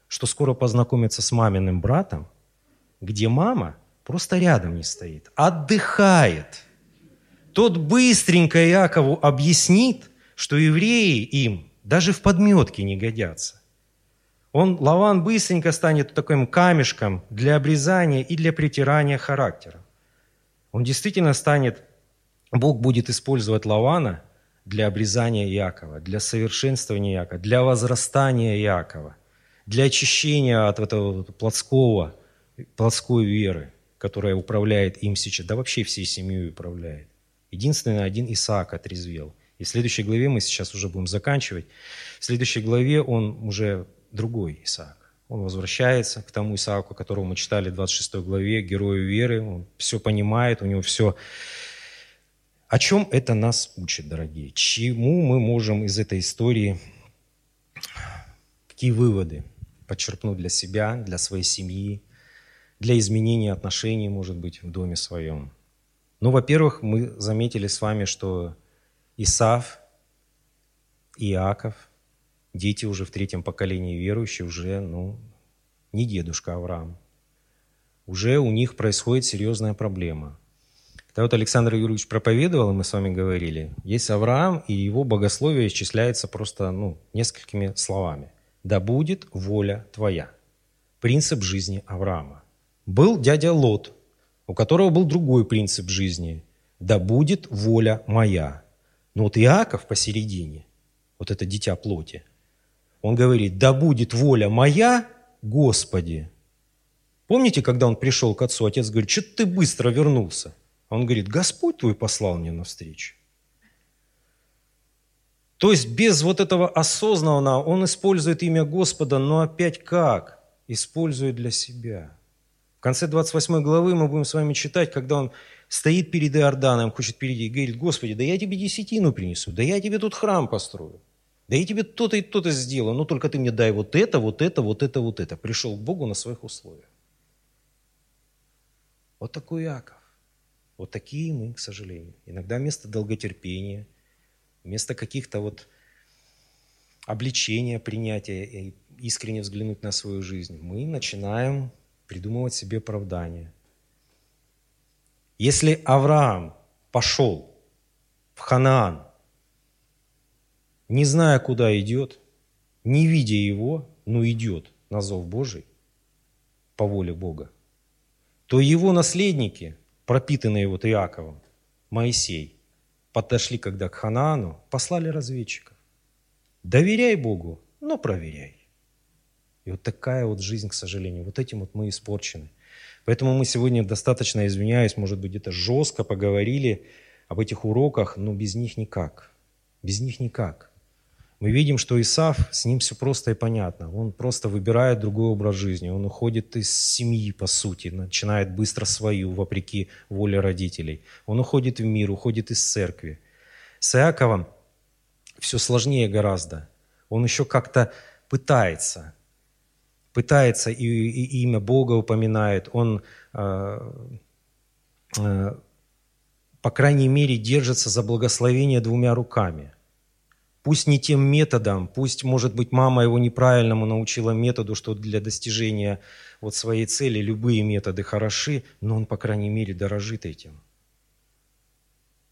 что скоро познакомится с маминым братом, где мама просто рядом не стоит, отдыхает. Тот быстренько Иакову объяснит, что евреи им даже в подметке не годятся. Он, Лаван быстренько станет таким камешком для обрезания и для притирания характера. Он действительно станет, Бог будет использовать Лавана для обрезания Иакова, для совершенствования Иакова, для возрастания Иакова – для очищения от этого плотского, плотской веры, которая управляет им сейчас, да вообще всей семьей управляет. Единственный один Исаак отрезвел. И в следующей главе мы сейчас уже будем заканчивать. В следующей главе он уже другой Исаак. Он возвращается к тому Исааку, которого мы читали в 26 главе, герою веры. Он все понимает, у него все... О чем это нас учит, дорогие? Чему мы можем из этой истории Какие выводы подчеркнуть для себя, для своей семьи, для изменения отношений, может быть, в доме своем? Ну, во-первых, мы заметили с вами, что Исав, Иаков, дети уже в третьем поколении верующие, уже, ну, не дедушка Авраам. Уже у них происходит серьезная проблема. Когда вот Александр Юрьевич проповедовал, и мы с вами говорили, есть Авраам, и его богословие исчисляется просто ну, несколькими словами. «Да будет воля твоя». Принцип жизни Авраама. Был дядя Лот, у которого был другой принцип жизни. «Да будет воля моя». Но вот Иаков посередине, вот это дитя плоти, он говорит, «Да будет воля моя, Господи». Помните, когда он пришел к отцу, отец говорит, что ты быстро вернулся? Он говорит, Господь твой послал мне навстречу. То есть без вот этого осознанного он использует имя Господа, но опять как? Использует для себя. В конце 28 главы мы будем с вами читать, когда он стоит перед Иорданом, хочет перейти, и говорит, Господи, да я тебе десятину принесу, да я тебе тут храм построю, да я тебе то-то и то-то сделаю, но только ты мне дай вот это, вот это, вот это, вот это. Пришел к Богу на своих условиях. Вот такой Иаков. Вот такие мы, к сожалению. Иногда вместо долготерпения, вместо каких-то вот обличения, принятия и искренне взглянуть на свою жизнь, мы начинаем придумывать себе оправдания. Если Авраам пошел в Ханаан, не зная, куда идет, не видя его, но идет на зов Божий по воле Бога, то его наследники, пропитанные вот Иаковом, Моисей, подошли когда к Ханаану, послали разведчиков. Доверяй Богу, но проверяй. И вот такая вот жизнь, к сожалению, вот этим вот мы испорчены. Поэтому мы сегодня достаточно, извиняюсь, может быть, где-то жестко поговорили об этих уроках, но без них никак. Без них никак мы видим, что Исав, с ним все просто и понятно. Он просто выбирает другой образ жизни. Он уходит из семьи, по сути, начинает быстро свою, вопреки воле родителей. Он уходит в мир, уходит из церкви. С Иаковом все сложнее гораздо. Он еще как-то пытается, пытается и, и имя Бога упоминает. Он, э, э, по крайней мере, держится за благословение двумя руками. Пусть не тем методом, пусть, может быть, мама его неправильному научила методу, что для достижения вот своей цели любые методы хороши, но он, по крайней мере, дорожит этим.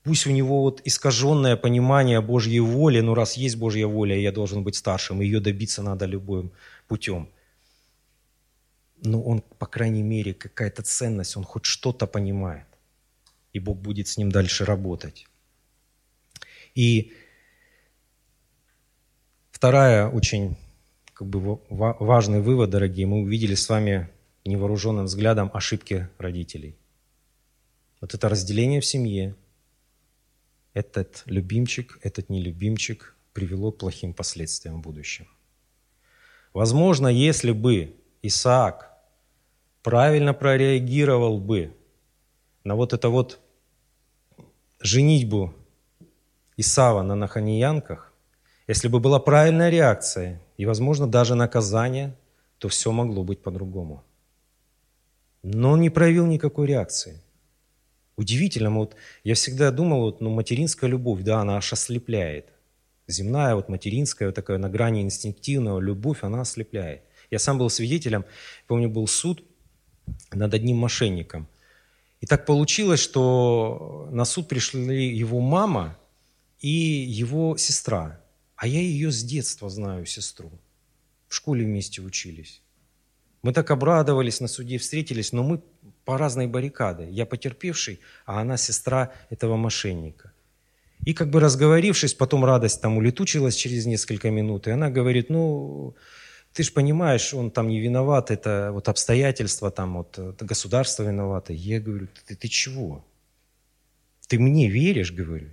Пусть у него вот искаженное понимание Божьей воли, но раз есть Божья воля, я должен быть старшим, ее добиться надо любым путем. Но он, по крайней мере, какая-то ценность, он хоть что-то понимает. И Бог будет с ним дальше работать. И Вторая очень как бы, важный вывод, дорогие, мы увидели с вами невооруженным взглядом ошибки родителей. Вот это разделение в семье, этот любимчик, этот нелюбимчик привело к плохим последствиям в будущем. Возможно, если бы Исаак правильно прореагировал бы на вот это вот женитьбу Исава на наханиянках, если бы была правильная реакция и, возможно, даже наказание, то все могло быть по-другому. Но он не проявил никакой реакции. Удивительно, вот я всегда думал, вот, ну, материнская любовь, да, она аж ослепляет. Земная, вот материнская, вот такая на грани инстинктивного любовь, она ослепляет. Я сам был свидетелем, помню, был суд над одним мошенником. И так получилось, что на суд пришли его мама и его сестра. А я ее с детства знаю, сестру. В школе вместе учились. Мы так обрадовались, на суде встретились, но мы по разной баррикады. Я потерпевший, а она сестра этого мошенника. И как бы разговорившись, потом радость там улетучилась через несколько минут, и она говорит, ну, ты же понимаешь, он там не виноват, это вот обстоятельства, там вот это государство виновато. Я говорю, ты, ты чего? Ты мне веришь, говорю?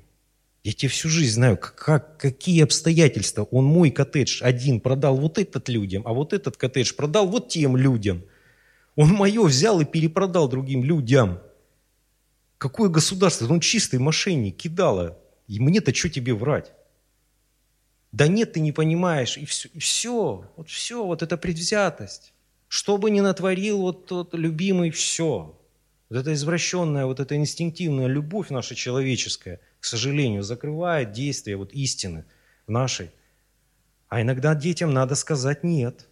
Я тебе всю жизнь знаю, как, какие обстоятельства. Он мой коттедж один продал вот этот людям, а вот этот коттедж продал вот тем людям. Он мое взял и перепродал другим людям. Какое государство? Он чистый мошенник, кидало. И мне-то что тебе врать? Да нет, ты не понимаешь, и все, и все, вот все, вот эта предвзятость. Что бы ни натворил вот тот любимый, все. Вот эта извращенная, вот эта инстинктивная любовь наша человеческая, к сожалению, закрывает действие вот истины нашей. А иногда детям надо сказать «нет»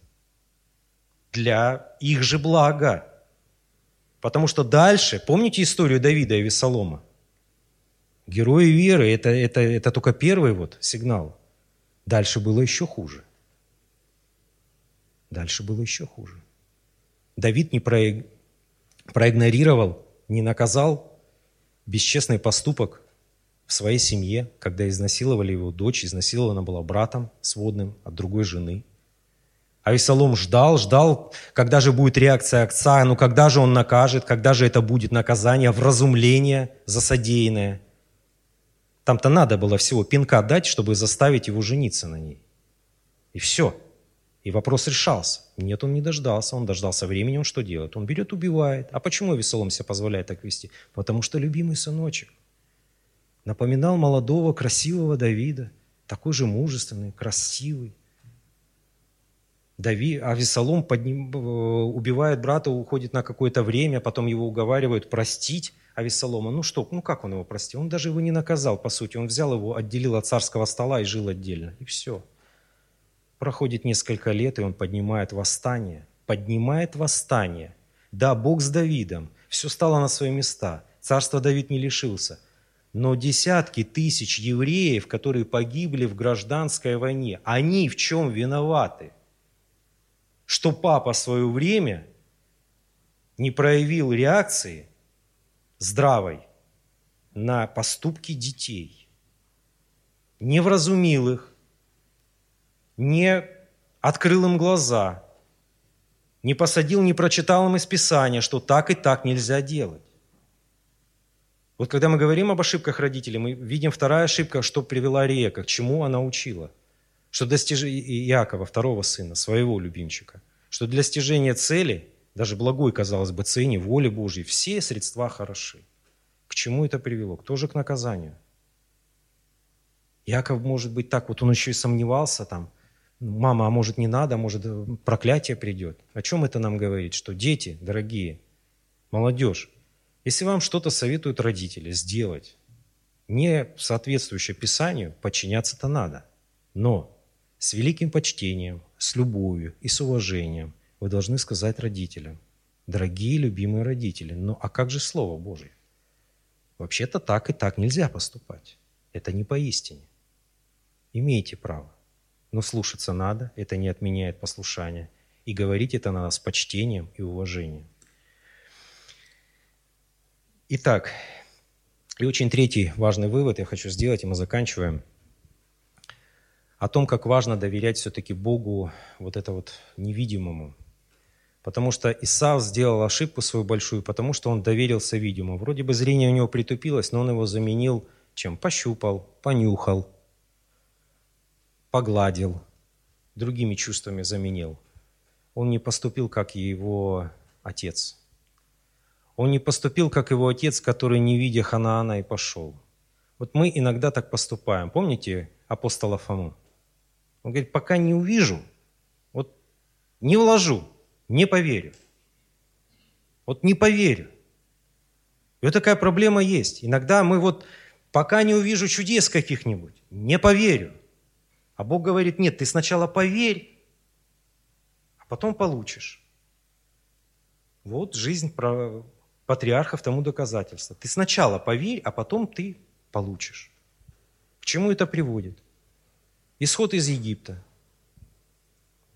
для их же блага. Потому что дальше, помните историю Давида и Весолома? Герои веры это, – это, это только первый вот сигнал. Дальше было еще хуже. Дальше было еще хуже. Давид не проигнорировал, не наказал бесчестный поступок в своей семье, когда изнасиловали его дочь, изнасилована была братом сводным от другой жены. А Весолом ждал, ждал, когда же будет реакция отца, ну когда же он накажет, когда же это будет наказание, вразумление за содеянное. Там-то надо было всего пинка дать, чтобы заставить его жениться на ней. И все. И вопрос решался. Нет, он не дождался. Он дождался времени, он что делает? Он берет, убивает. А почему Весолом себе позволяет так вести? Потому что любимый сыночек напоминал молодого, красивого Давида, такой же мужественный, красивый. Давид, а Весолом подним, э, убивает брата, уходит на какое-то время, потом его уговаривают простить, а Весолома, ну что, ну как он его простил? Он даже его не наказал, по сути. Он взял его, отделил от царского стола и жил отдельно. И все. Проходит несколько лет, и он поднимает восстание. Поднимает восстание. Да, Бог с Давидом. Все стало на свои места. Царство Давид не лишился. Но десятки тысяч евреев, которые погибли в гражданской войне, они в чем виноваты? Что папа свое время не проявил реакции здравой на поступки детей, не вразумил их, не открыл им глаза, не посадил, не прочитал им из Писания, что так и так нельзя делать. Вот когда мы говорим об ошибках родителей, мы видим вторая ошибка, что привела Река, к чему она учила. Что достижение Иакова, второго сына, своего любимчика, что для достижения цели, даже благой, казалось бы, цене, воли Божьей, все средства хороши. К чему это привело? К тоже к наказанию. Яков, может быть, так вот он еще и сомневался там, мама, а может не надо, может э, проклятие придет. О чем это нам говорит? Что дети, дорогие, молодежь, если вам что-то советуют родители сделать, не соответствующее Писанию, подчиняться-то надо. Но с великим почтением, с любовью и с уважением вы должны сказать родителям, дорогие любимые родители, ну а как же Слово Божье? Вообще-то так и так нельзя поступать. Это не поистине. Имеете право. Но слушаться надо, это не отменяет послушание. И говорить это надо с почтением и уважением. Итак, и очень третий важный вывод я хочу сделать, и мы заканчиваем. О том, как важно доверять все-таки Богу, вот это вот невидимому. Потому что Исав сделал ошибку свою большую, потому что он доверился видимому. Вроде бы зрение у него притупилось, но он его заменил чем? Пощупал, понюхал, погладил, другими чувствами заменил. Он не поступил, как его отец. Он не поступил, как его отец, который, не видя Ханаана, и пошел. Вот мы иногда так поступаем. Помните апостола Фому? Он говорит, пока не увижу, вот не вложу, не поверю. Вот не поверю. И вот такая проблема есть. Иногда мы вот, пока не увижу чудес каких-нибудь, не поверю. А Бог говорит, нет, ты сначала поверь, а потом получишь. Вот жизнь про патриархов тому доказательство. Ты сначала поверь, а потом ты получишь. К чему это приводит? Исход из Египта.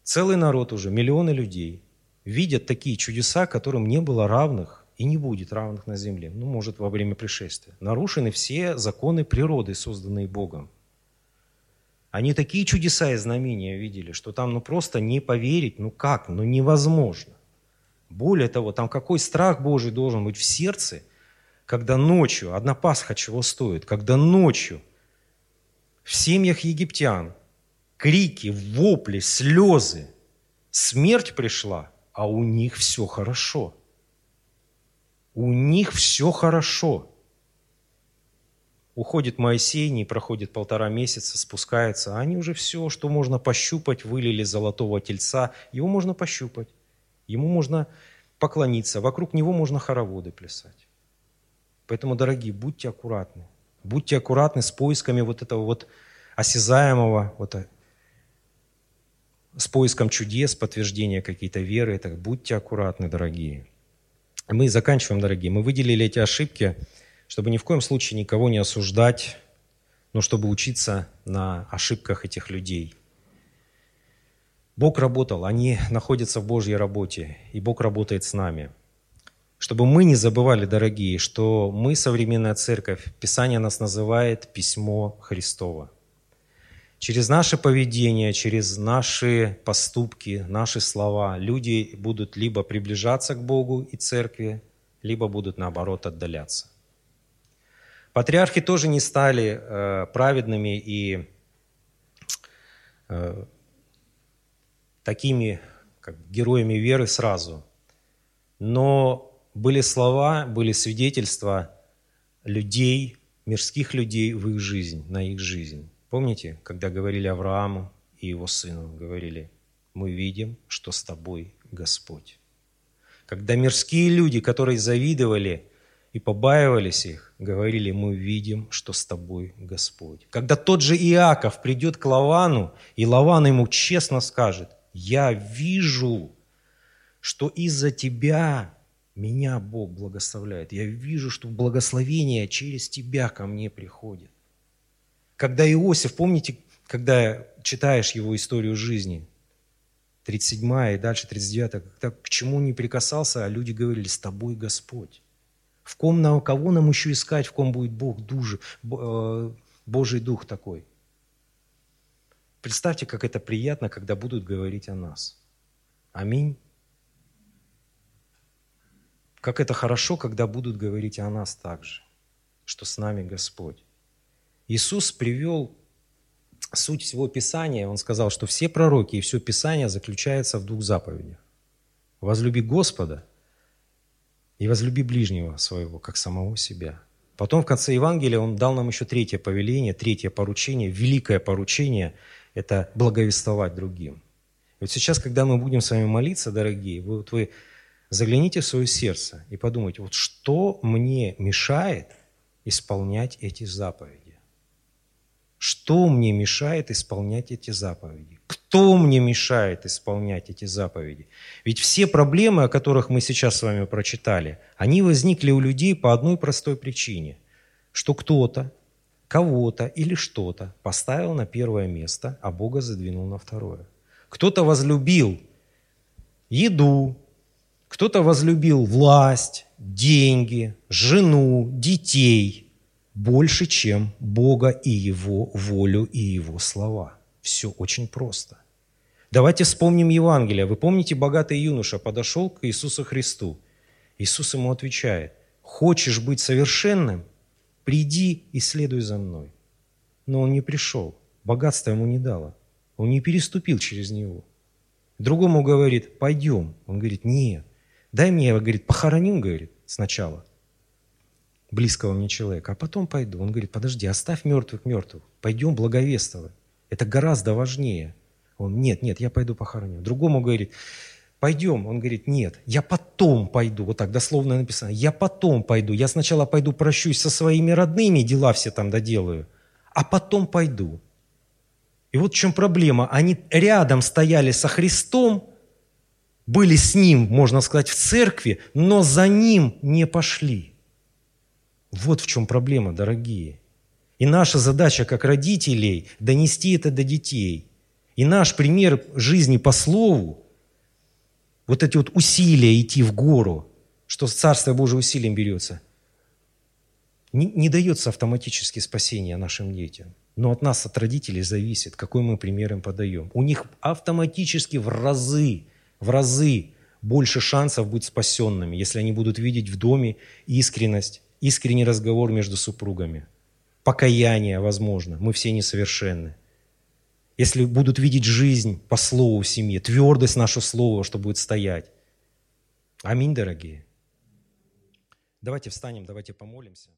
Целый народ уже, миллионы людей, видят такие чудеса, которым не было равных и не будет равных на земле. Ну, может, во время пришествия. Нарушены все законы природы, созданные Богом. Они такие чудеса и знамения видели, что там ну просто не поверить, ну как, ну невозможно. Более того, там какой страх Божий должен быть в сердце, когда ночью, одна Пасха чего стоит, когда ночью в семьях египтян крики, вопли, слезы, смерть пришла, а у них все хорошо. У них все хорошо. Уходит Моисей, не проходит полтора месяца, спускается, а они уже все, что можно пощупать, вылили золотого тельца, его можно пощупать, ему можно поклониться, вокруг него можно хороводы плясать. Поэтому, дорогие, будьте аккуратны. Будьте аккуратны с поисками вот этого вот осязаемого, вот, э, с поиском чудес, подтверждения какой-то веры. Это, будьте аккуратны, дорогие. Мы заканчиваем, дорогие. Мы выделили эти ошибки, чтобы ни в коем случае никого не осуждать, но чтобы учиться на ошибках этих людей. Бог работал, они находятся в Божьей работе, и Бог работает с нами. Чтобы мы не забывали, дорогие, что мы, современная церковь, Писание нас называет письмо Христово. Через наше поведение, через наши поступки, наши слова люди будут либо приближаться к Богу и церкви, либо будут наоборот отдаляться. Патриархи тоже не стали э, праведными и э, такими как героями веры сразу. Но были слова, были свидетельства людей, мирских людей в их жизнь, на их жизнь. Помните, когда говорили Аврааму и его сыну, говорили, мы видим, что с тобой Господь. Когда мирские люди, которые завидовали и побаивались их, говорили, мы видим, что с тобой Господь. Когда тот же Иаков придет к Лавану, и Лаван ему честно скажет, я вижу, что из-за тебя меня Бог благословляет. Я вижу, что благословение через тебя ко мне приходит. Когда Иосиф, помните, когда читаешь его историю жизни, 37 и дальше 39, когда к чему не прикасался, а люди говорили, с тобой Господь. В ком, на кого нам еще искать, в ком будет Бог, дуж, э, Божий Дух такой. Представьте, как это приятно, когда будут говорить о нас. Аминь. Как это хорошо, когда будут говорить о нас также, что с нами Господь. Иисус привел суть всего Писания, Он сказал, что все пророки и все Писание заключается в двух заповедях. Возлюби Господа и возлюби ближнего своего, как самого себя. Потом в конце Евангелия Он дал нам еще третье повеление, третье поручение, великое поручение – это благовествовать другим. И вот сейчас, когда мы будем с вами молиться, дорогие, вы, вот вы загляните в свое сердце и подумайте, вот что мне мешает исполнять эти заповеди? Что мне мешает исполнять эти заповеди? Кто мне мешает исполнять эти заповеди? Ведь все проблемы, о которых мы сейчас с вами прочитали, они возникли у людей по одной простой причине, что кто-то, кого-то или что-то поставил на первое место, а Бога задвинул на второе. Кто-то возлюбил еду, кто-то возлюбил власть, деньги, жену, детей – больше, чем Бога и Его волю и Его слова. Все очень просто. Давайте вспомним Евангелие. Вы помните, богатый юноша подошел к Иисусу Христу. Иисус ему отвечает, хочешь быть совершенным? Приди и следуй за мной. Но он не пришел, богатство ему не дало. Он не переступил через него. Другому говорит, пойдем. Он говорит, нет, дай мне, говорит, похороним, говорит, сначала – близкого мне человека, а потом пойду. Он говорит, подожди, оставь мертвых мертвых, пойдем благовествовать. Это гораздо важнее. Он, нет, нет, я пойду похороню. Другому говорит, пойдем. Он говорит, нет, я потом пойду. Вот так дословно написано, я потом пойду. Я сначала пойду прощусь со своими родными, дела все там доделаю, а потом пойду. И вот в чем проблема. Они рядом стояли со Христом, были с Ним, можно сказать, в церкви, но за Ним не пошли. Вот в чем проблема, дорогие. И наша задача как родителей – донести это до детей. И наш пример жизни по слову, вот эти вот усилия идти в гору, что Царство Божие усилием берется, не, не дается автоматически спасение нашим детям. Но от нас, от родителей, зависит, какой мы пример им подаем. У них автоматически в разы, в разы больше шансов быть спасенными, если они будут видеть в доме искренность, искренний разговор между супругами, покаяние, возможно, мы все несовершенны. Если будут видеть жизнь по слову в твердость нашего слова, что будет стоять. Аминь, дорогие. Давайте встанем, давайте помолимся.